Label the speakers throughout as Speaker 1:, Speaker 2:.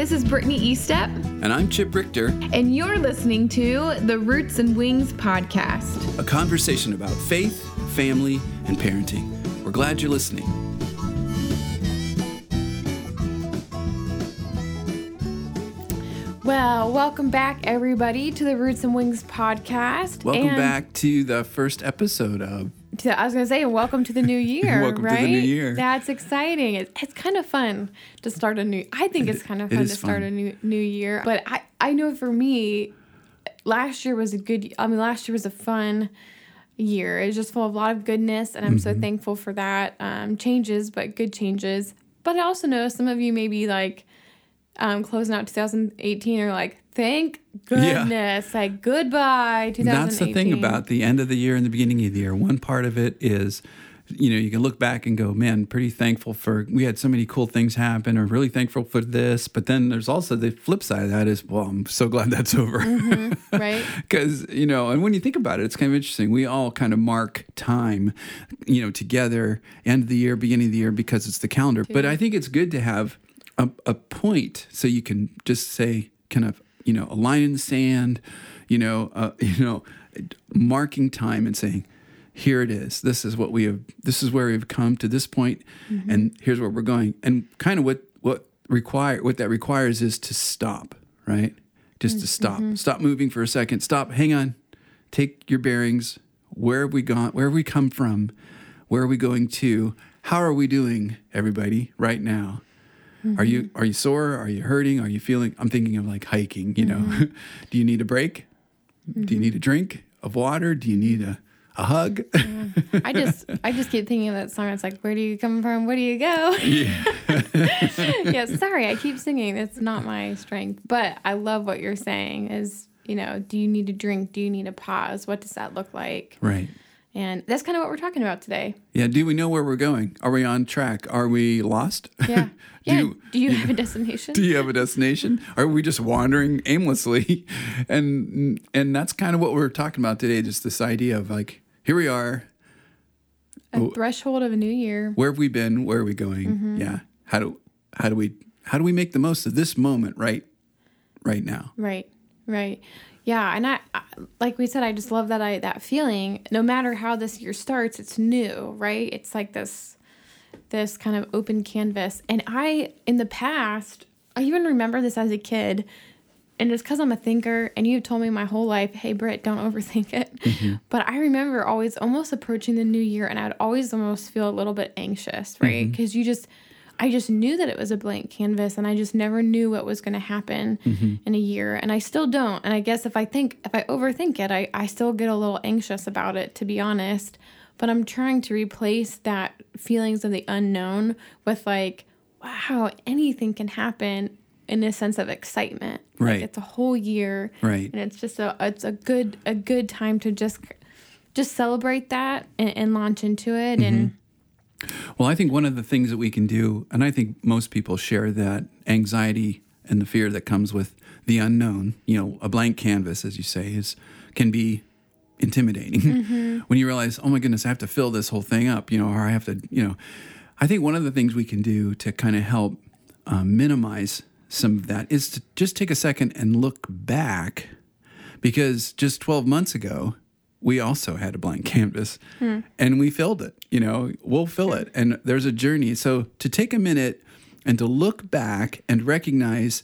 Speaker 1: this is Brittany Eastep,
Speaker 2: And I'm Chip Richter,
Speaker 1: and you're listening to the Roots and Wings podcast.
Speaker 2: a conversation about faith, family, and parenting. We're glad you're listening.
Speaker 1: Well, welcome back, everybody, to the Roots and Wings podcast.
Speaker 2: Welcome
Speaker 1: And
Speaker 2: back to the first episode of
Speaker 1: To, I was going to say, welcome to the new year.
Speaker 2: Welcome to the
Speaker 1: right?
Speaker 2: new year.
Speaker 1: That's exciting. It, it's kind of fun to start a new. I think it's kind of fun to start
Speaker 2: fun.
Speaker 1: a new new year. But I I know for me, last year was a good. I mean, last year was a fun year. It was just full of a lot of goodness, and I'm so
Speaker 2: Mm-hmm.
Speaker 1: thankful for that. Um, changes, but good changes. But I also know some of you may be like um, closing out 2018 are like, thank goodness, like goodbye 2018.
Speaker 2: That's the thing about the end of the year and the beginning of the year. One part of it is, you know, you can look back and go, man, pretty thankful for we had so many cool things happen, or really thankful for this. But then there's also the flip side of that is, well, I'm so glad that's over.
Speaker 1: right.
Speaker 2: Because, you know, and when you think about it, it's kind of interesting. We all kind of mark time, you know, together, end of the year, beginning of the year, because it's the calendar. But I think it's good to have a, a point so you can just say, kind of, you know, a line in the sand, you know, uh, you know, marking time and saying, here it is. This is what we have. This is where we've come to this point, mm-hmm. and here's where we're going. And kind of what what require what that requires is to stop, right? Just to mm, stop, mm-hmm. stop moving for a second. Stop. Hang on. Take your bearings. Where have we gone? Where have we come from? Where are we going to? How are we doing, everybody, right now? Are you mm-hmm. are you sore? Are you hurting? Are you feeling? I'm thinking of like hiking. You know, mm-hmm. do you need a break? Do you mm-hmm. need a drink of water? Do you need a a hug? Mm.
Speaker 1: I just I just keep thinking of that song. It's like, where do you come from? Where do you go? Yeah. sorry, I keep singing. It's not my strength. But I love what you're saying is, you know, do you need a drink? Do you need a pause? What does that look like?
Speaker 2: right.
Speaker 1: And that's kind of what we're talking about today.
Speaker 2: Yeah. Do we know where we're going? Are we on track? Are we lost?
Speaker 1: Yeah.
Speaker 2: do
Speaker 1: Yeah.
Speaker 2: you,
Speaker 1: do you have a destination?
Speaker 2: do you have a destination? Are we just wandering aimlessly? And and that's kind of what we're talking about today. Just this idea of like, here we are.
Speaker 1: a threshold of a new year.
Speaker 2: Where have we been? Where are we going?
Speaker 1: Mm-hmm.
Speaker 2: Yeah. How do how do we how do we make the most of this moment right right now?
Speaker 1: Right. Right. Yeah, and I, like we said I just love that I that feeling no matter how this year starts it's new, right? It's like this this kind of open canvas. And I in the past, I even remember this as a kid. And it's because I'm a thinker, and you've told me my whole life, hey, Britt, don't overthink it. Mm-hmm. But I remember always almost approaching the new year, and I'd always almost feel a little bit anxious, right? Mm-hmm. Because you just, I just knew that it was a blank canvas and I just never knew what was going to happen mm-hmm. in a year. And I still don't. And I guess if I think, if I overthink it, I, I still get a little anxious about it, to be honest. But I'm trying to replace that feelings of the unknown with like, wow, anything can happen in a sense of excitement. Like,
Speaker 2: Right.
Speaker 1: it's a whole year.
Speaker 2: Right.
Speaker 1: And it's just a, it's a good, a good time to just, just celebrate that and, and launch into it. And mm-hmm.
Speaker 2: Well, I think one of the things that we can do, and I think most people share that anxiety and the fear that comes with the unknown, you know, a blank canvas, as you say, is can be intimidating when you realize, oh my goodness, I have to fill this whole thing up, you know, or I have to, you know. I think one of the things we can do to kind of help um, minimize some of that is to just take a second and look back because just 12 months ago we also had a blank hmm. canvas hmm. and we filled it you know we'll fill it and there's a journey so to take a minute and to look back and recognize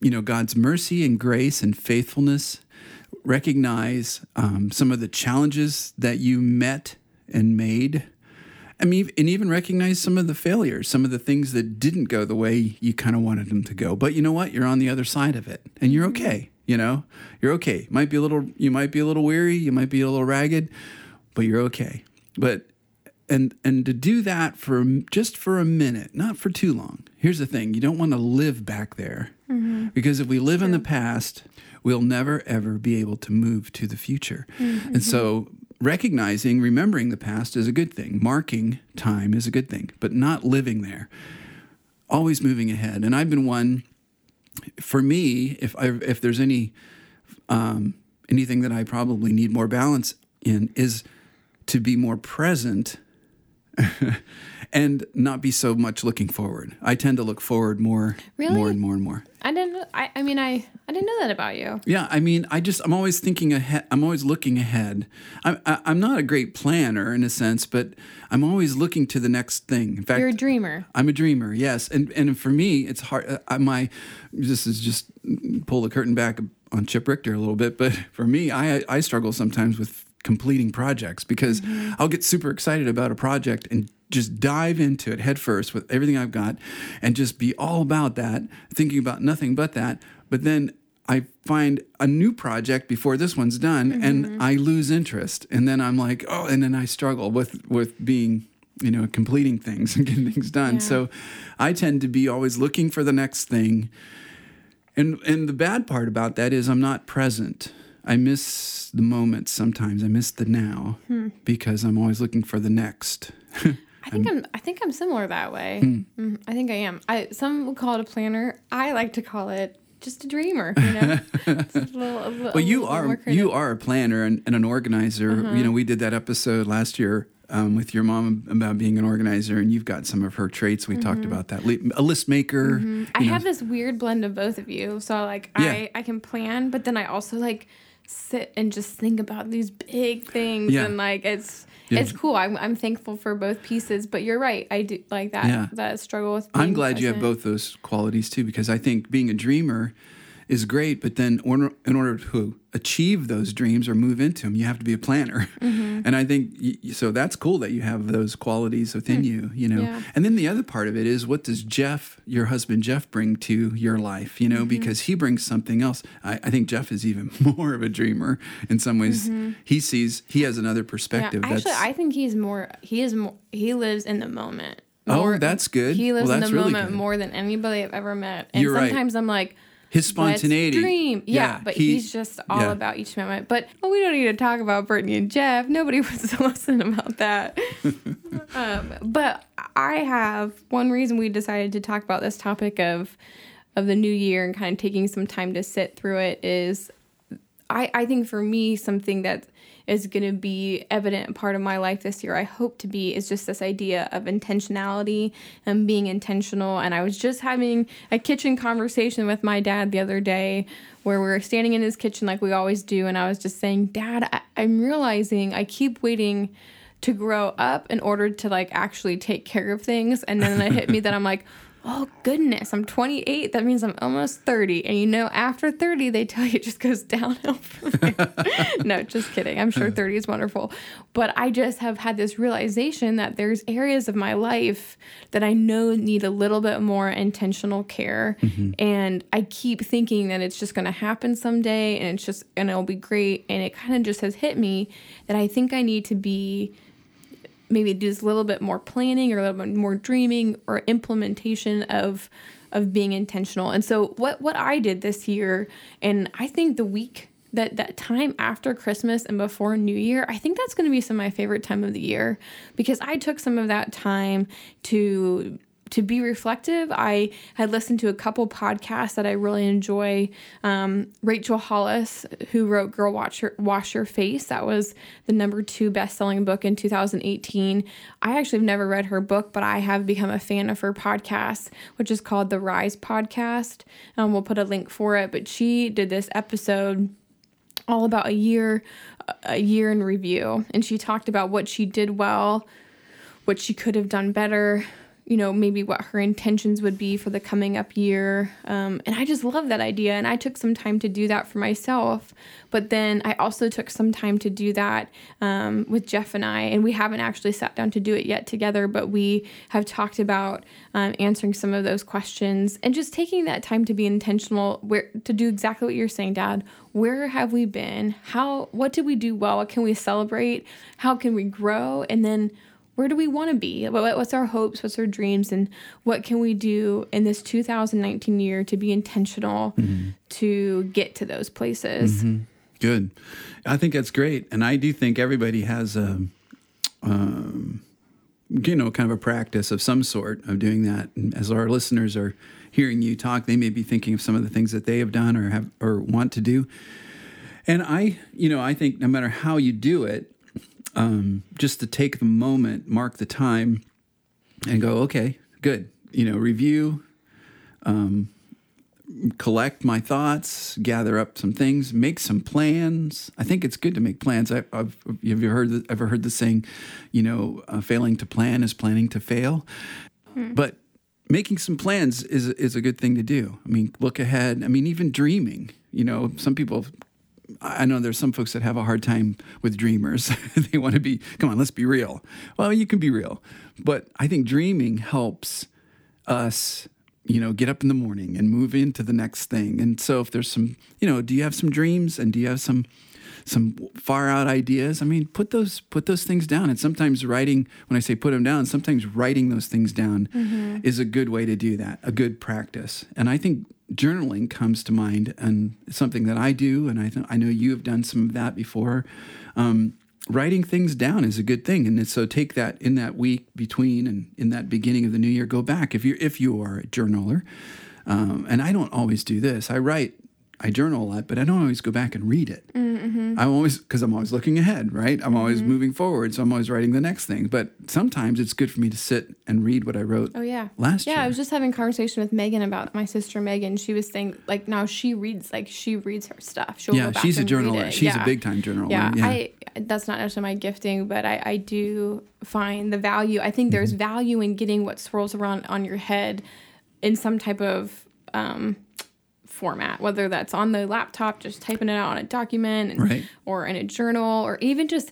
Speaker 2: you know god's mercy and grace and faithfulness recognize um, some of the challenges that you met and made I mean, and even recognize some of the failures, some of the things that didn't go the way you kind of wanted them to go. But you know what? You're on the other side of it, and you're mm-hmm. okay. You know, you're okay. Might be a little, you might be a little weary, you might be a little ragged, but you're okay. But and and to do that for just for a minute, not for too long. Here's the thing: you don't want to live back there, mm-hmm. because if we live in the past, we'll never ever be able to move to the future. Mm-hmm. And so recognizing, remembering the past is a good thing. Marking time is a good thing, but not living there. Always moving ahead. And I've been one. For me, if I if there's any um, anything that I probably need more balance in is to be more present and not be so much looking forward. I tend to look forward more,
Speaker 1: Really?
Speaker 2: more and more and more.
Speaker 1: I didn't. I, I mean, I I didn't know that about you.
Speaker 2: Yeah, I mean, I just I'm always thinking ahead. I'm always looking ahead. I'm I, I'm not a great planner in a sense, but I'm always looking to the next thing. In fact,
Speaker 1: You're a dreamer.
Speaker 2: I'm a dreamer, yes, and and for me, it's hard. Uh, I- my this is just pull the curtain back on Chip Richter a little bit, but for me, I I struggle sometimes with completing projects because I'll get super excited about a project and just dive into it head first with everything I've got, and just be all about that, thinking about nothing but that. But then I find a new project before this one's done, and I lose interest, and then I'm like, oh, and then I struggle with with being you know, completing things and getting things done.
Speaker 1: Yeah.
Speaker 2: So I tend to be always looking for the next thing. And and the bad part about that is I'm not present. I miss the moment sometimes. I miss the now
Speaker 1: Hmm.
Speaker 2: because I'm always looking for the next.
Speaker 1: I think I'm. I think I'm similar that way.
Speaker 2: Hmm.
Speaker 1: Mm, I think I am. I some would call it a planner. I like to call it just a dreamer. You know. Little,
Speaker 2: Well, you are you are a planner and, and an organizer.
Speaker 1: Uh-huh.
Speaker 2: You know, we did that episode last year um, with your mom about being an organizer, and you've got some of her traits. We talked
Speaker 1: Mm-hmm.
Speaker 2: about that. A list maker.
Speaker 1: I
Speaker 2: know.
Speaker 1: have this weird blend of both of you. So like
Speaker 2: Yeah.
Speaker 1: I I can plan, but then I also like sit and just think about these big things
Speaker 2: Yeah.
Speaker 1: and like it's
Speaker 2: Yeah.
Speaker 1: it's cool. I'm I'm thankful for both pieces, but you're right. I do like that
Speaker 2: Yeah.
Speaker 1: that struggle with
Speaker 2: I'm glad you have both those qualities too, because I think being a dreamer is great, but then order, in order to achieve those dreams or move into them, you have to be a planner.
Speaker 1: Mm-hmm.
Speaker 2: And I think y- so. That's cool that you have those qualities within you. You know.
Speaker 1: Yeah.
Speaker 2: And then the other part of it is, what does Jeff, your husband Jeff, bring to your life? You know,
Speaker 1: Mm-hmm.
Speaker 2: because he brings something else. I, I think Jeff is even more of a dreamer in some ways. He sees he has another
Speaker 1: Mm-hmm. Yeah,
Speaker 2: perspective.
Speaker 1: actually, I think he's more. He is more. He lives in the moment.
Speaker 2: Oh, that's good.
Speaker 1: He lives
Speaker 2: Well,
Speaker 1: in the
Speaker 2: really
Speaker 1: moment
Speaker 2: good.
Speaker 1: more than anybody I've ever met. And
Speaker 2: You're right.
Speaker 1: sometimes I'm like,
Speaker 2: his spontaneity.
Speaker 1: dream. Yeah, but
Speaker 2: he-
Speaker 1: he's just all
Speaker 2: yeah.
Speaker 1: about each moment. But well, we don't need to talk about Brittany and Jeff. Nobody wants to listen about that. um, but I have one reason we decided to talk about this topic of of the new year and kind of taking some time to sit through it is I, I think for me, something that is going to be evident part of my life this year, I hope to be, is just this idea of intentionality and being intentional. And I was just having a kitchen conversation with my dad the other day where we were standing in his kitchen like we always do. And I was just saying, Dad, I, I'm realizing I keep waiting to grow up in order to like actually take care of things. And then it hit me that I'm like, oh goodness, I'm 28. That means I'm almost 30. And you know, after 30, they tell you it just goes downhill from there. no, just kidding. I'm sure 30 is wonderful. But I just have had this realization that there's areas of my life that I know need a little bit more intentional care. Mm-hmm. And I keep thinking that it's just going to happen someday and it's just, and it'll be great. And it kind of just has hit me that I think I need to be maybe do a little bit more planning or a little bit more dreaming or implementation of of being intentional. And so what what I did this year and I think the week that that time after Christmas and before New Year, I think that's going to be some of my favorite time of the year because I took some of that time to to be reflective. I had listened to a couple podcasts that I really enjoy. Um, Rachel Hollis, who wrote "Girl Wash Your, Wash Your Face," that was the number two best-selling book in 2018. I actually have never read her book, but I have become a fan of her podcast, which is called the Rise Podcast. Um, we'll put a link for it. But she did this episode all about a year a year in review and she talked about what she did well what she could have done better you know maybe what her intentions would be for the coming up year. Um, and i just love that idea and i took some time to do that for myself. But then i also took some time to do that um, with jeff and i and we haven't actually sat down to do it yet together but we have talked about um, answering some of those questions and just taking that time to be intentional where to do exactly what you're saying dad. Where have we been? How what did we do well? What can we celebrate? How can we grow? And then where do we want to be what's our hopes what's our dreams and what can we do in this 2019 year to be intentional mm-hmm. to get to those places mm-hmm.
Speaker 2: Good. I think that's great. And I do think everybody has a, um, you know, kind of a practice of some sort of doing that. And as our listeners are hearing you talk, they may be thinking of some of the things that they have done or have or want to do. And I, you know, I think no matter how you do it, um, just to take the moment, mark the time, and go, okay, good. You know, review, um, collect my thoughts, gather up some things, make some plans. I think it's good to make plans. I, have have you heard the, ever heard the saying, you know, uh, failing to plan is planning to fail? Hmm. But making some plans is is a good thing to do. I mean, look ahead. I mean, even dreaming. You know, some people. I know there's some folks that have a hard time with dreamers. they want to be, come on, let's be real. Well, you can be real, but I think dreaming helps us you know, get up in the morning and move into the next thing. And so if there's some, you know, do you have some dreams and do you have some some far out ideas? I mean, put those put those things down. And sometimes writing, when I say put them down, sometimes writing those things down mm-hmm. is a good way to do that, a good practice. And I think journaling comes to mind and something that I do, and I th- I know you have done some of that before. Um, writing things down is a good thing and so take that in that week between and in that beginning of the new year go back if you if you are a journaler um, and i don't always do this i write I journal a lot, but I don't always go back and read it. Mm-hmm. I'm always because I'm always looking ahead, right? I'm always mm-hmm. moving forward, so I'm always writing the next thing. But sometimes it's good for me to sit and read what I wrote.
Speaker 1: Oh yeah,
Speaker 2: last
Speaker 1: yeah,
Speaker 2: year.
Speaker 1: I was just having a conversation with Megan about my sister Megan. She was saying like now she reads like she reads her stuff.
Speaker 2: She'll yeah, she's a journaler. She's yeah. a big time journaler.
Speaker 1: Yeah, yeah, I that's not necessarily my gifting, but I I do find the value. I think there's mm-hmm. value in getting what swirls around on your head in some type of um, format, whether that's on the laptop, just typing it out on a document, and,
Speaker 2: right.
Speaker 1: or in a journal, or even just,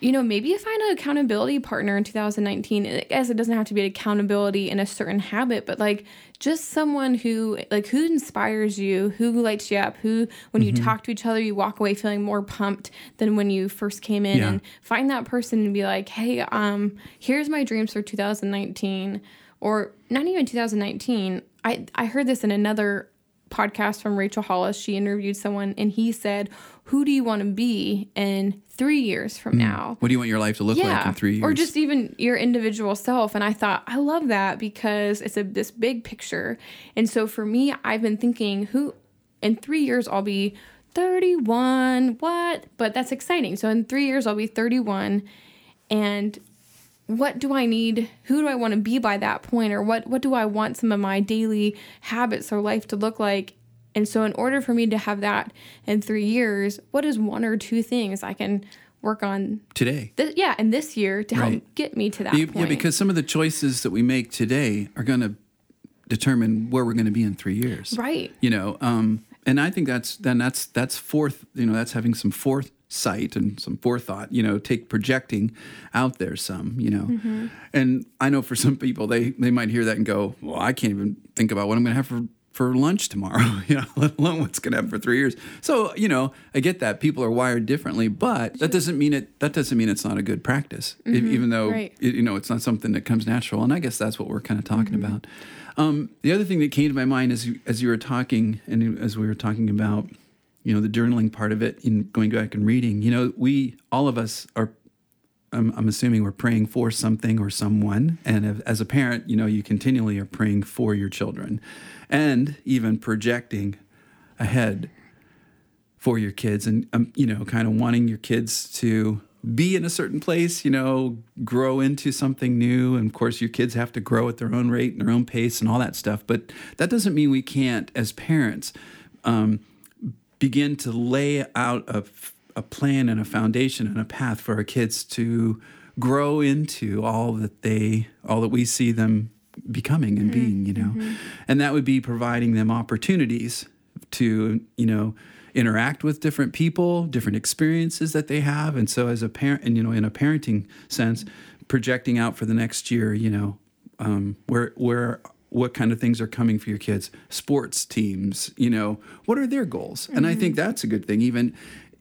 Speaker 1: you know, maybe find an accountability partner in 2019. I guess it doesn't have to be accountability in a certain habit, but like just someone who, like, who inspires you, who lights you up, who, when mm-hmm. you talk to each other, you walk away feeling more pumped than when you first came in, yeah. and find that person and be like, hey, um, here's my dreams for 2019, or not even 2019. I, I heard this in another podcast from Rachel Hollis. She interviewed someone and he said, Who do you want to be in three years from mm. now?
Speaker 2: What do you want your life to look yeah. like in three years?
Speaker 1: Or just even your individual self. And I thought, I love that because it's a this big picture. And so for me, I've been thinking, who in three years I'll be 31. What? But that's exciting. So in three years I'll be 31. And what do I need? Who do I want to be by that point? Or what, what do I want some of my daily habits or life to look like? And so, in order for me to have that in three years, what is one or two things I can work on
Speaker 2: today?
Speaker 1: Th- yeah, and this year to right. help get me to that
Speaker 2: yeah,
Speaker 1: point.
Speaker 2: Yeah, because some of the choices that we make today are going to determine where we're going to be in three years.
Speaker 1: Right.
Speaker 2: You know, um, and I think that's then that's that's fourth. You know, that's having some fourth sight and some forethought you know take projecting out there some you know mm-hmm. and i know for some people they they might hear that and go well i can't even think about what i'm going to have for for lunch tomorrow you know let alone what's going to happen for three years so you know i get that people are wired differently but that doesn't mean it that doesn't mean it's not a good practice mm-hmm. even though right. it, you know it's not something that comes natural and i guess that's what we're kind of talking mm-hmm. about um, the other thing that came to my mind as you, as you were talking and as we were talking about you know the journaling part of it in going back and reading. You know we all of us are I'm, I'm assuming we're praying for something or someone. And as a parent you know you continually are praying for your children and even projecting ahead for your kids and um, you know kind of wanting your kids to be in a certain place you know grow into something new. And of course your kids have to grow at their own rate and their own pace and all that stuff. But that doesn't mean we can't as parents um, begin to lay out a, a plan and a foundation and a path for our kids to grow into all that they all that we see them becoming and mm-hmm. being you know mm-hmm. and that would be providing them opportunities to you know interact with different people different experiences that they have and so as a parent and you know in a parenting sense projecting out for the next year you know um, where where what kind of things are coming for your kids sports teams you know what are their goals mm-hmm. and i think mm-hmm. that's a good thing even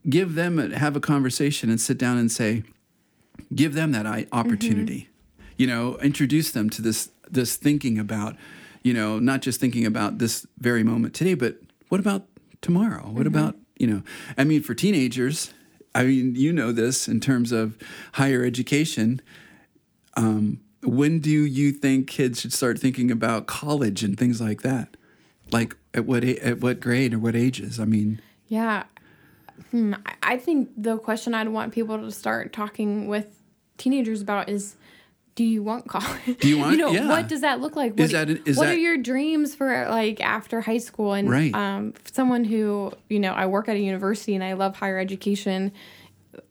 Speaker 2: give them a, have a conversation and sit down and say give them that opportunity mm-hmm. you know introduce them to this this thinking about you know not just thinking about this very moment today but what about tomorrow what mm-hmm. about you know i mean for teenagers i mean you know this in terms of higher education um, when do you think kids should start thinking about college and things like that? Like at what at what grade or what ages? I mean,
Speaker 1: yeah, I- I think the question I'd want people to start talking with teenagers about is do you want college?
Speaker 2: Do you want-
Speaker 1: you know,
Speaker 2: yeah.
Speaker 1: what does that look like?
Speaker 2: Is
Speaker 1: What,
Speaker 2: that- is
Speaker 1: what
Speaker 2: that-
Speaker 1: are your dreams for like after high school? And
Speaker 2: Right.
Speaker 1: um, someone who, you know, I work at a university and I love higher education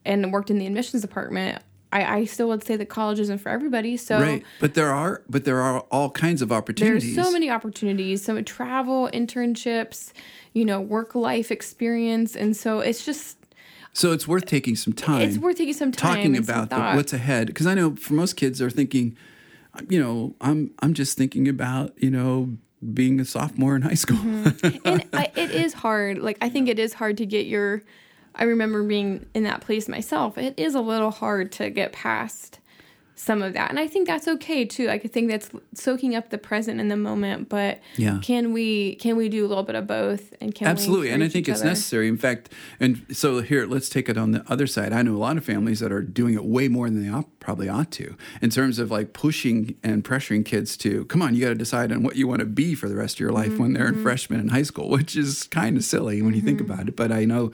Speaker 1: and worked in the admissions department. I, I still would say that college isn't for everybody. So
Speaker 2: Right. But there are but there are all kinds of opportunities.
Speaker 1: there's so many opportunities, so travel, internships, you know, work life experience. And so it's just,
Speaker 2: so it's worth taking some time.
Speaker 1: it's worth taking some time.
Speaker 2: talking about the, what's ahead because I know for most kids they're thinking, you know, I'm I'm just thinking about you know being a sophomore in high school. Mm-hmm.
Speaker 1: and I, it is hard. Like I think it is hard to get your. I remember being in that place myself. It is a little hard to get past some of that, and I think that's okay too. Like, I think that's soaking up the present in the moment. But
Speaker 2: Yeah.
Speaker 1: can we can we do a little bit of both? And can we
Speaker 2: Absolutely, and I think it's
Speaker 1: other?
Speaker 2: necessary. In fact, and so here, let's take it on the other side. I know a lot of families that are doing it way more than they ought, probably ought to, in terms of like pushing and pressuring kids to come on. You got to decide on what you want to be for the rest of your life when they're
Speaker 1: Mm-hmm.
Speaker 2: freshmen in high school, which is kind of silly when you think about it. But I know.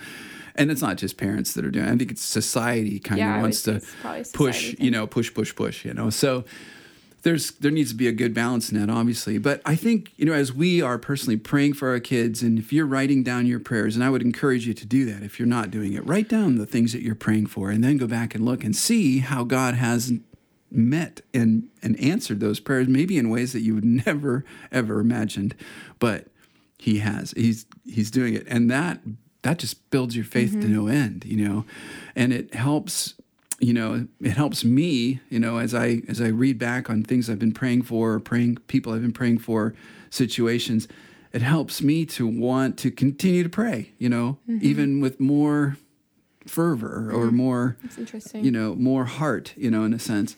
Speaker 2: And it's not just parents that are doing. it. I think it's society kind
Speaker 1: Yeah,
Speaker 2: of wants to
Speaker 1: it's probably a
Speaker 2: push,
Speaker 1: society
Speaker 2: you know, push, push, push. You know, so there's there needs to be a good balance in that obviously but i think you know as we are personally praying for our kids and if you're writing down your prayers and i would encourage you to do that if you're not doing it write down the things that you're praying for and then go back and look and see how god has met and and answered those prayers maybe in ways that you would never ever imagined but he has he's he's doing it and that that just builds your faith to no end you know? And it helps you know it helps me you know as i as i read back on things i've been praying for or praying people i've been praying for situations it helps me to want to continue to pray you know? Even with more fervor or more
Speaker 1: It's interesting.
Speaker 2: you know more heart you know in a sense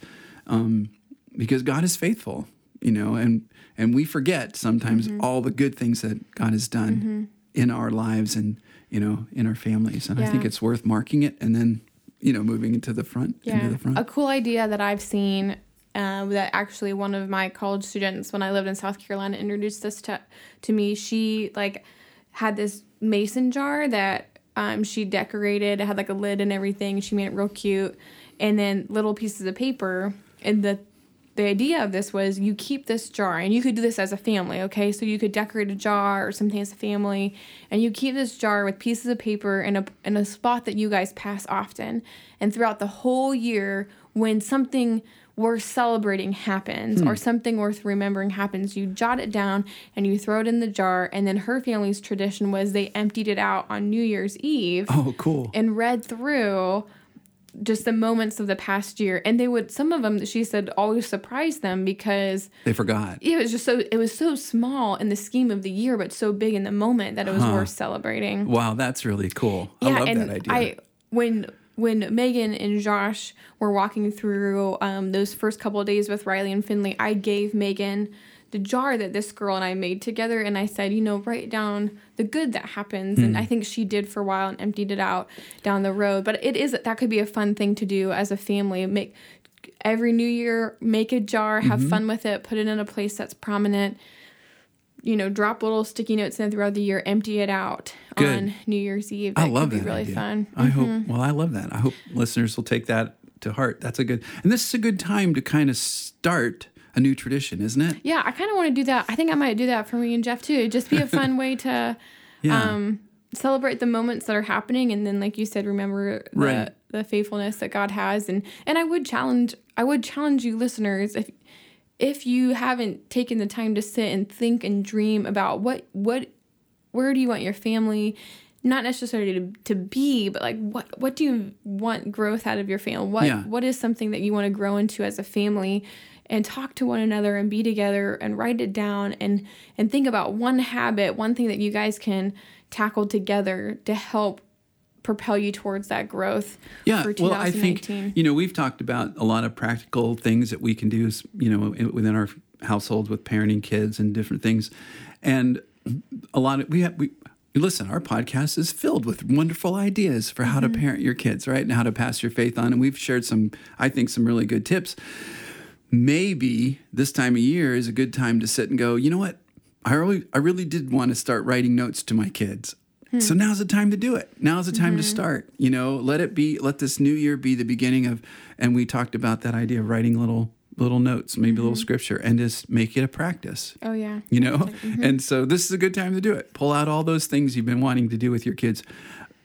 Speaker 2: um, because god is faithful you know? And and we forget sometimes
Speaker 1: Mm-hmm.
Speaker 2: all the good things that god has done in our lives and you know in our families and i think it's worth marking it and then you know moving into the front into
Speaker 1: Yeah,
Speaker 2: the front
Speaker 1: a cool idea that I've seen um, that actually one of my college students when I lived in South Carolina introduced this to to me. She like had this mason jar that um, she decorated. It had like a lid and everything. She made it real cute, and then little pieces of paper. And the the idea of this was you keep this jar and you could do this as a family okay? So you could decorate a jar or something as a family and you keep this jar with pieces of paper in a in a spot that you guys pass often. And throughout the whole year when something worth celebrating happens or hmm. something worth remembering happens you jot it down and you throw it in the jar and then her family's tradition was they emptied it out on new year's eve
Speaker 2: oh cool.
Speaker 1: and read through just the moments of the past year. And they would some of them she said always surprise them because
Speaker 2: they forgot.
Speaker 1: It was just so it was so small in the scheme of the year but so big in the moment that it was worth celebrating.
Speaker 2: Wow that's really cool. I love
Speaker 1: and
Speaker 2: that idea.
Speaker 1: I when when Megan and Josh were walking through um, those first couple of days with Riley and Finley, I gave Megan the jar that this girl and I made together, and I said, you know, write down the good that happens. And
Speaker 2: Hmm.
Speaker 1: I think she did for a while and emptied it out down the road. But it is that could be a fun thing to do as a family. Make every New Year, make a jar, have
Speaker 2: Mm-hmm.
Speaker 1: fun with it, put it in a place that's prominent. You know, drop little sticky notes in throughout the year, empty it out
Speaker 2: Good.
Speaker 1: on New Year's Eve.
Speaker 2: I love
Speaker 1: could be
Speaker 2: that
Speaker 1: really
Speaker 2: idea.
Speaker 1: fun.
Speaker 2: I hope. Well, I love that. I hope listeners will take that to heart. That's a good. And this is a good time to kind of start a new tradition, isn't it?
Speaker 1: Yeah, I kind of want to do that. I think I might do that for me and Jeff too. It'd just be a fun way to
Speaker 2: Yeah.
Speaker 1: um, celebrate the moments that are happening, and then, like you said, remember the,
Speaker 2: Right.
Speaker 1: the faithfulness that God has. And and I would challenge, I would challenge you, listeners, if if you haven't taken the time to sit and think and dream about what what where do you want your family not necessarily to, to be but like what what do you want growth out of your family what
Speaker 2: Yeah.
Speaker 1: what is something that you want to grow into as a family and talk to one another and be together and write it down and and think about one habit one thing that you guys can tackle together to help propel you towards that growth
Speaker 2: Yeah,
Speaker 1: for
Speaker 2: well, I think you know we've talked about a lot of practical things that we can do, you know, within our households with parenting kids and different things, and a lot of we have we listen. Our podcast is filled with wonderful ideas for how to mm-hmm. parent your kids, right, and how to pass your faith on. And we've shared some, I think, some really good tips. Maybe this time of year is a good time to sit and go. You know what? I really, I really did want to start writing notes to my kids hmm. So now's the time to do it. Now's the time to mm-hmm. start. You know, let it be. Let this new year be the beginning of. And we talked about that idea of writing little little notes, maybe a little mm-hmm. scripture, and just make it a practice.
Speaker 1: Oh yeah.
Speaker 2: You know, mm-hmm. and so this is a good time to do it. Pull out all those things you've been wanting to do with your kids.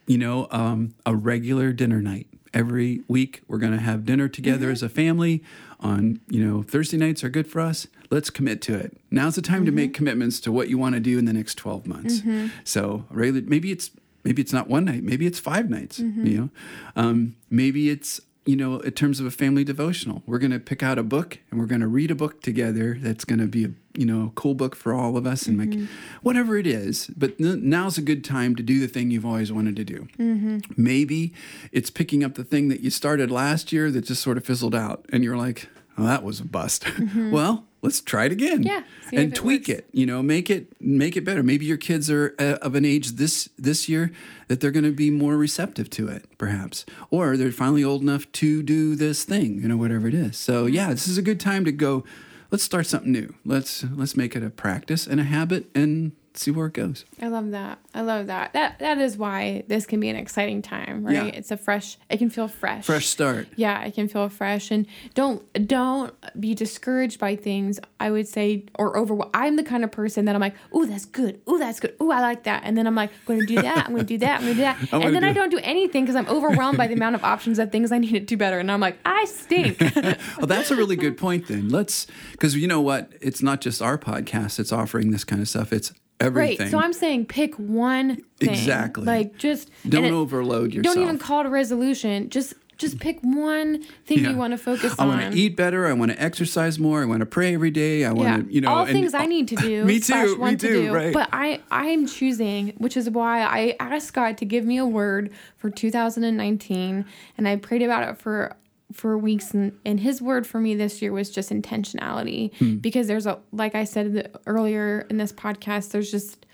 Speaker 2: You know, um, a regular dinner night every week. We're going to have dinner together as a family. On you know Thursday nights are good for us. Let's commit to it. Now's the time to make mm-hmm. commitments to what you want to do in the next twelve months. Mm-hmm. So maybe it's maybe it's not one night. Maybe it's five nights. Mm-hmm. You know, um, maybe it's you know, in terms of a family devotional, we're going to pick out a book and we're going to read a book together. That's going to be a you know cool book for all of us and like mm-hmm. whatever it is. But n- now's a good time to do the thing you've always wanted to do. Mm-hmm. Maybe it's picking up the thing that you started last year that just sort of fizzled out, and you're like, "Oh, that was a bust." Mm-hmm. well, let's try it again.
Speaker 1: Yeah,
Speaker 2: and
Speaker 1: it
Speaker 2: tweak
Speaker 1: works.
Speaker 2: it. You know, make it make it better. Maybe your kids are uh, of an age this this year that they're going to be more receptive to it, perhaps, or they're finally old enough to do this thing. You know, whatever it is. So yeah, this is a good time to go. Let's start something new. Let's let's make it a practice and a habit and see where it goes.
Speaker 1: I love that. I love that. That that is why this can be an exciting time, right?
Speaker 2: Yeah.
Speaker 1: It's a fresh. It can feel fresh.
Speaker 2: Fresh start.
Speaker 1: Yeah, it can feel fresh, and don't don't be discouraged by things. I would say or over. I'm the kind of person that I'm like, oh, that's good. Oh, that's good. Oh, I like that. And then I'm like, I'm going to do that. I'm going to do that. I'm going to do that. and then
Speaker 2: do-
Speaker 1: I don't do anything because I'm overwhelmed by the amount of options of things I need to do better. And I'm like, I stink.
Speaker 2: well, that's a really good point. Then let's because you know what? It's not just our podcast. that's offering this kind of stuff. It's everything.
Speaker 1: Right. So I'm saying pick one thing.
Speaker 2: Exactly.
Speaker 1: Like just
Speaker 2: Don't
Speaker 1: it-
Speaker 2: overload yourself.
Speaker 1: Don't even call it a resolution. Just just pick one thing
Speaker 2: Yeah.
Speaker 1: you want to focus
Speaker 2: I
Speaker 1: on.
Speaker 2: I want to eat better. I want to exercise more. I want to pray every day. I want
Speaker 1: Yeah,
Speaker 2: to, you know,
Speaker 1: all
Speaker 2: and-
Speaker 1: things I need to do.
Speaker 2: me too. Me
Speaker 1: want to
Speaker 2: too.
Speaker 1: do.
Speaker 2: Right.
Speaker 1: But I I'm choosing, which is why I asked God to give me a word for 2019, and I prayed about it for for weeks and, and his word for me this year was just intentionality
Speaker 2: Hmm.
Speaker 1: because there's a like I said earlier in this podcast there's just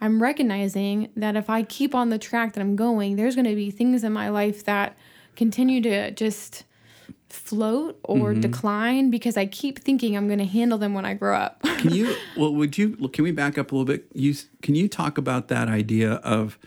Speaker 1: I'm recognizing that if I keep on the track that I'm going there's going to be things in my life that continue to just float or
Speaker 2: Mm-hmm.
Speaker 1: decline because I keep thinking I'm going to handle them when I grow up.
Speaker 2: can you? Well, would you? Can we back up a little bit? You can you talk about that idea of?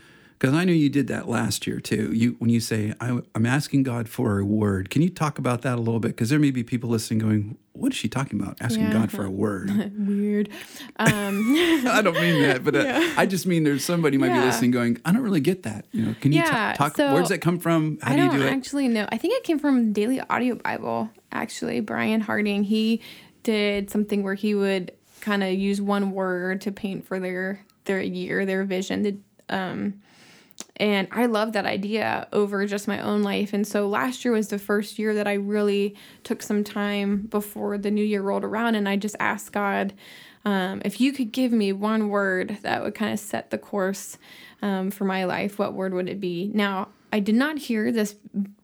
Speaker 2: Because I know you did that last year too. You when you say I, I'm asking God for a word. Can you talk about that a little bit? Because there may be people listening going, "What is she talking about? Asking
Speaker 1: Yeah.
Speaker 2: God for a word."
Speaker 1: Weird. Um,
Speaker 2: I don't mean that, but uh, I just mean there's somebody might be listening going, "I don't really get that." You know, can you
Speaker 1: Yeah,
Speaker 2: talk?
Speaker 1: so
Speaker 2: does that come from? How
Speaker 1: I
Speaker 2: do you do it?
Speaker 1: actually know. I think it came from Daily Audio Bible, actually. Brian Hardin, he did something where he would kind of use one word to paint for their their year, their vision. The, um, and I love that idea over just my own life. And so last year was the first year that I really took some time before the new year rolled around, and I just asked God um, if you could give me one word that would kind of set the course um, for my life. What word would it be? Now, I did not hear this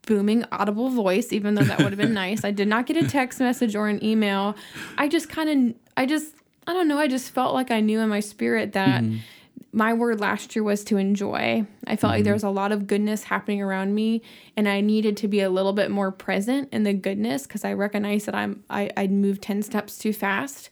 Speaker 1: booming audible voice, even though that would have been nice. I did not get a text message or an email. I just kind of, I just, I don't know. I just felt like I knew in my spirit that my word last year was to enjoy. I felt like there mm-hmm. was a lot of goodness happening around me, and I needed to be a little bit more present in the goodness because I recognized that I'm I I'd moved ten steps too fast,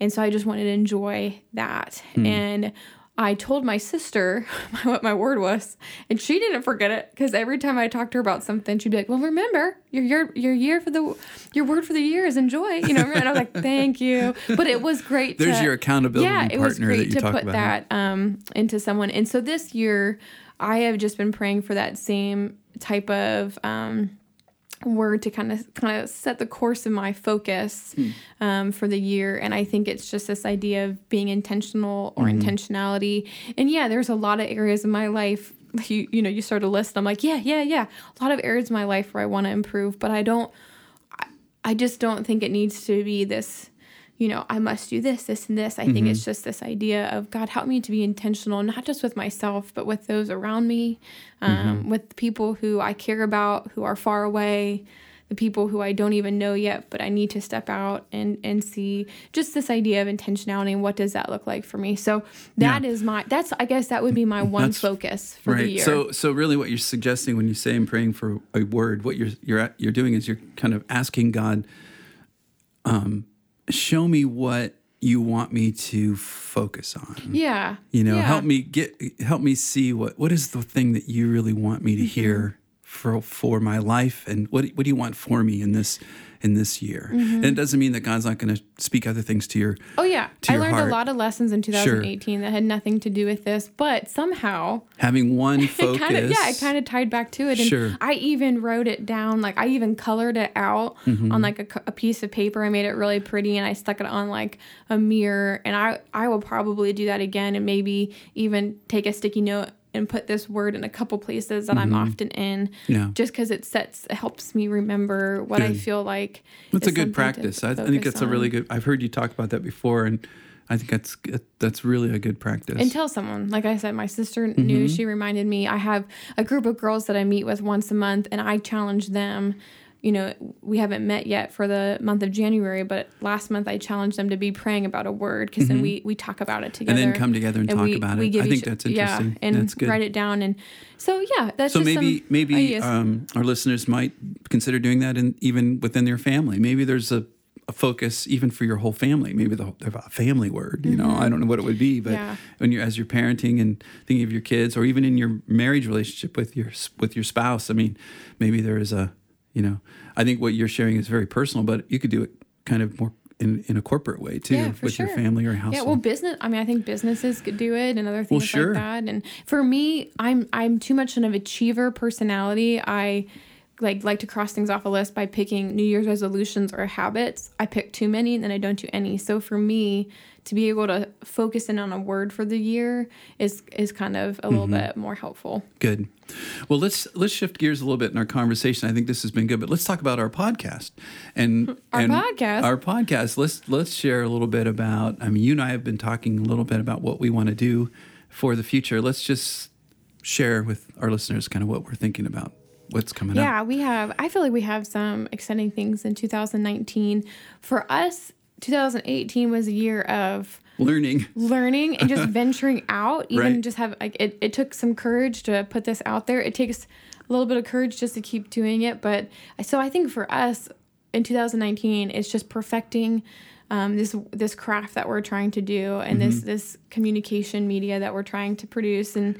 Speaker 1: and so I just wanted to enjoy that. Hmm. And I told my sister what my word was, and she didn't forget it because every time I talked to her about something, she'd be like, "Well, remember your your your year for the your word for the year is enjoy." You know, and I was like, "Thank you," but it was great.
Speaker 2: There's
Speaker 1: to-
Speaker 2: your accountability
Speaker 1: yeah, it was great
Speaker 2: you
Speaker 1: to put
Speaker 2: about.
Speaker 1: that um, into someone. And so this year, I have just been praying for that same type of um, word to kind of kind of set the course of my focus
Speaker 2: Hmm.
Speaker 1: um, for the year. And I think it's just this idea of being intentional or
Speaker 2: Mm-hmm.
Speaker 1: intentionality. And yeah, there's a lot of areas in my life. You you know you start a list. I'm like yeah yeah yeah. A lot of areas in my life where I want to improve, but I don't. I, I just don't think it needs to be this you know, I must do this, this, and this. I think it's just this idea of God, help me to be intentional, not just with myself, but with those around me, um, with the people who I care about, who are far away, the people who I don't even know yet, but I need to step out and and see just this idea of intentionality and what does that look like for me. So that is
Speaker 2: Yeah.
Speaker 1: my that's I guess that would be my one
Speaker 2: That's-
Speaker 1: focus for the year.
Speaker 2: So so really what you're suggesting when you say I'm praying for a word, what you're you're you're doing is you're kind of asking God um show me what you want me to focus on.
Speaker 1: Yeah.
Speaker 2: You know,
Speaker 1: Yeah.
Speaker 2: help me get help me see what what is the thing that you really want me to
Speaker 1: Mm-hmm.
Speaker 2: hear for for my life and what what do you want for me in this in this year?
Speaker 1: Mm-hmm.
Speaker 2: And it doesn't mean that God's not going to speak other things to your
Speaker 1: Oh yeah, I learned
Speaker 2: heart.
Speaker 1: a lot of lessons in 2018 that had nothing to do with this, but somehow
Speaker 2: having one
Speaker 1: it
Speaker 2: focus.
Speaker 1: kind of yeah, it kind of tied back to it. And
Speaker 2: Sure.
Speaker 1: I even wrote it down, like I even colored it out
Speaker 2: Mm-hmm.
Speaker 1: on like a piece of paper. I made it really pretty, and I stuck it on like a mirror. And I I will probably do that again, and maybe even take a sticky note and put this word in a couple places that I'm often in.
Speaker 2: Mm-hmm. Yeah.
Speaker 1: just because it sets it helps me remember what I feel like.
Speaker 2: That's a good practice. I, I think that's a really good. I've heard you talk about that before, and I think that's that's really a good practice.
Speaker 1: and tell someone like i said my sister
Speaker 2: Mm-hmm.
Speaker 1: knew she reminded me i have a group of girls that i meet with once a month and i challenge them you know we haven't met yet for the month of january but last month i challenged them to be praying about a word because then we we talk about it together
Speaker 2: Mm-hmm. then come together and talk
Speaker 1: we,
Speaker 2: about
Speaker 1: we
Speaker 2: it. I think
Speaker 1: each-
Speaker 2: that's interesting.
Speaker 1: yeah and
Speaker 2: That's good.
Speaker 1: write it down and so yeah that's
Speaker 2: so
Speaker 1: just
Speaker 2: maybe maybe
Speaker 1: ideas.
Speaker 2: um, our listeners might consider doing that, in, even within their family. Maybe there's a, a focus even for your whole family. Maybe the a family word. You know, I don't know what it would be, but
Speaker 1: Mm-hmm. Yeah.
Speaker 2: when you're as you're parenting and thinking of your kids, or even in your marriage relationship with your with your spouse, I mean, maybe there is a you know, I think what you're sharing is very personal, but you could do it kind of more. In, in a corporate way too,
Speaker 1: Yeah,
Speaker 2: with your family or household.
Speaker 1: Yeah, well, business. I mean, I think businesses could do it, and other things
Speaker 2: sure.
Speaker 1: like that. And for me, I'm I'm too much of an achiever personality. I like like to cross things off a list by picking New Year's resolutions or habits. I pick too many, and then I don't do any. So for me, to be able to focus in on a word for the year is is kind of a little
Speaker 2: Mm-hmm.
Speaker 1: bit more helpful.
Speaker 2: Good. Well, let's let's shift gears a little bit in our conversation. I think this has been good, but let's talk about our podcast and
Speaker 1: Our
Speaker 2: and
Speaker 1: podcast?
Speaker 2: Our podcast. Let's let's share a little bit about. I mean, you and I have been talking a little bit about what we want to do for the future. Let's just share with our listeners kind of what we're thinking about, what's coming up.
Speaker 1: Yeah, we have. I feel like we have some exciting things in 2019. For us, 2018 was a year of
Speaker 2: Learning.
Speaker 1: learning and just venturing out even
Speaker 2: Right.
Speaker 1: just have like it, it took some courage to put this out there it takes a little bit of courage just to keep doing it but so i think for us in 2019 it's just perfecting um, this this craft that we're trying to do and this this communication media that we're trying to produce and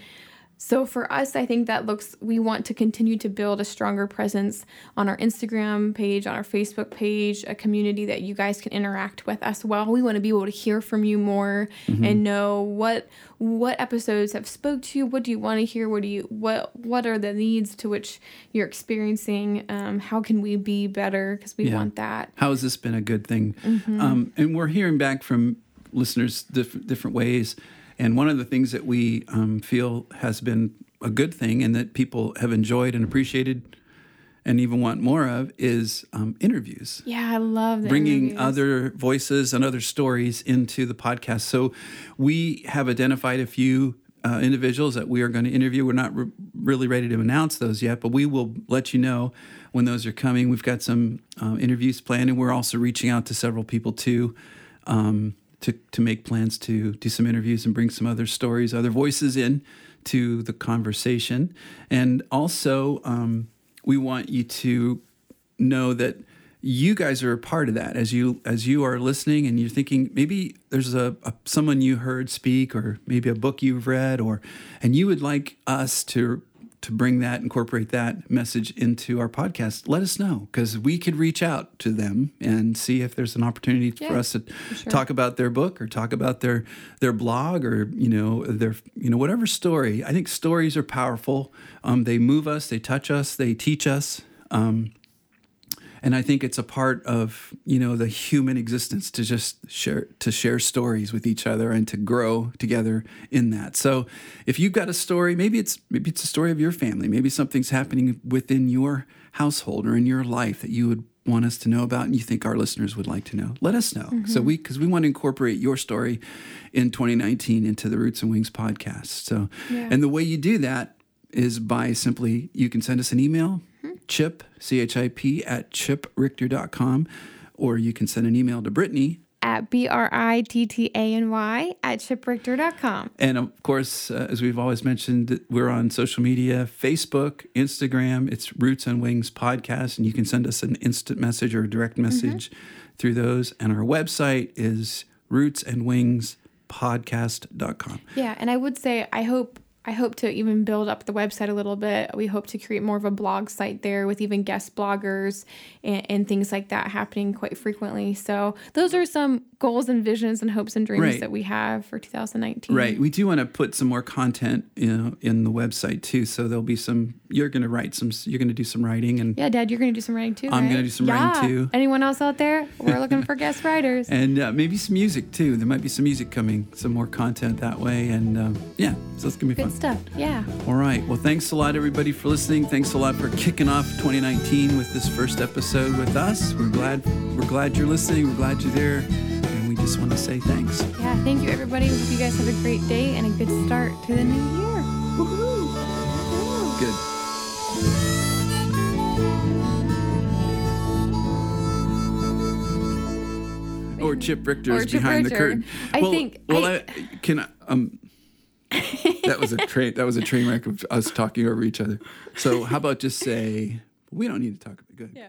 Speaker 1: so for us, I think that looks, we want to continue to build a stronger presence on our Instagram page, on our Facebook page, a community that you guys can interact with as well. We want to be able to hear from you more and know what what episodes have spoke to you. What do you want to hear? What do you what what are the needs to which you're experiencing? Um, how can we be better? Because we
Speaker 2: Yeah.
Speaker 1: want that.
Speaker 2: How has this been a good thing?
Speaker 1: Mm-hmm.
Speaker 2: Um, and we're hearing back from listeners diff- different ways. And one of the things that we um, feel has been a good thing and that people have enjoyed and appreciated and even want more of is um, interviews.
Speaker 1: Yeah, I love
Speaker 2: Bringing
Speaker 1: interviews.
Speaker 2: other voices and other stories into the podcast. So we have identified a few uh, individuals that we are going to interview. We're not re- really ready to announce those yet, but we will let you know when those are coming. We've got some uh, interviews planned, and we're also reaching out to several people too um, to to make plans to do some interviews and bring some other stories, other voices in to the conversation, and also um, we want you to know that you guys are a part of that. As you as you are listening and you're thinking maybe there's a, a someone you heard speak or maybe a book you've read or and you would like us to to bring that incorporate that message into our podcast. Let us know because we could reach out to them and see if there's an opportunity for us to
Speaker 1: sure.
Speaker 2: talk about their book or talk about their their blog or you know their you know whatever story. I think stories are powerful. Um, they move us they touch us they teach us. Um, and I think it's a part of you know the human existence to just share to share stories with each other and to grow together in that. So if you've got a story, maybe it's maybe it's a story of your family, maybe something's happening within your household or in your life that you would want us to know about and you think our listeners would like to know. Let us know. So mm-hmm. we because we want to incorporate your story in 2019 into the Roots and Wings podcast. So
Speaker 1: Yeah.
Speaker 2: and the way you do that is by simply you can send us an email chip c-h-i-p at chiprichter.com or you can send an email to brittany.
Speaker 1: At B R I T T A N Y at chiprichter.com.
Speaker 2: and of course uh, as we've always mentioned we're on social media facebook instagram. It's roots and wings podcast and you can send us an instant message or a direct message through those. And our website is roots and wings
Speaker 1: Yeah, and I would say I hope I hope to even build up the website a little bit. We hope to create more of a blog site there with even guest bloggers and, and things like that happening quite frequently. So those are some goals and visions and hopes and dreams
Speaker 2: Right.
Speaker 1: that we have for 2019.
Speaker 2: Right. We do want to put some more content, you know, in the website too. So there'll be some. You're going to write some. You're going to do some writing, and
Speaker 1: Yeah, Dad, you're going to do some writing too.
Speaker 2: I'm
Speaker 1: right?
Speaker 2: gonna do some
Speaker 1: yeah.
Speaker 2: writing, too.
Speaker 1: Anyone else out there? We're looking for guest writers.
Speaker 2: and uh, maybe some music too. There might be some music coming, some more content that way, and um, yeah, so it's gonna be
Speaker 1: Good
Speaker 2: fun.
Speaker 1: Stuff. Yeah.
Speaker 2: All right. Well, thanks a lot, everybody, for listening. Thanks a lot for kicking off 2019 with this first episode with us. We're glad. We're glad you're listening. We're glad you're there, and we just want to say thanks.
Speaker 1: Yeah. Thank you, everybody. Hope you guys have a great day and a good start to the new year. Woohoo!
Speaker 2: Good. Or Chip Richter
Speaker 1: Or
Speaker 2: is
Speaker 1: Chip
Speaker 2: behind the curtain.
Speaker 1: I
Speaker 2: well,
Speaker 1: think-
Speaker 2: Well,
Speaker 1: I-
Speaker 2: I, can I, um. That was a train. That was a train wreck of us talking over each other. So how about just say we don't need to talk. About good.
Speaker 1: Yeah.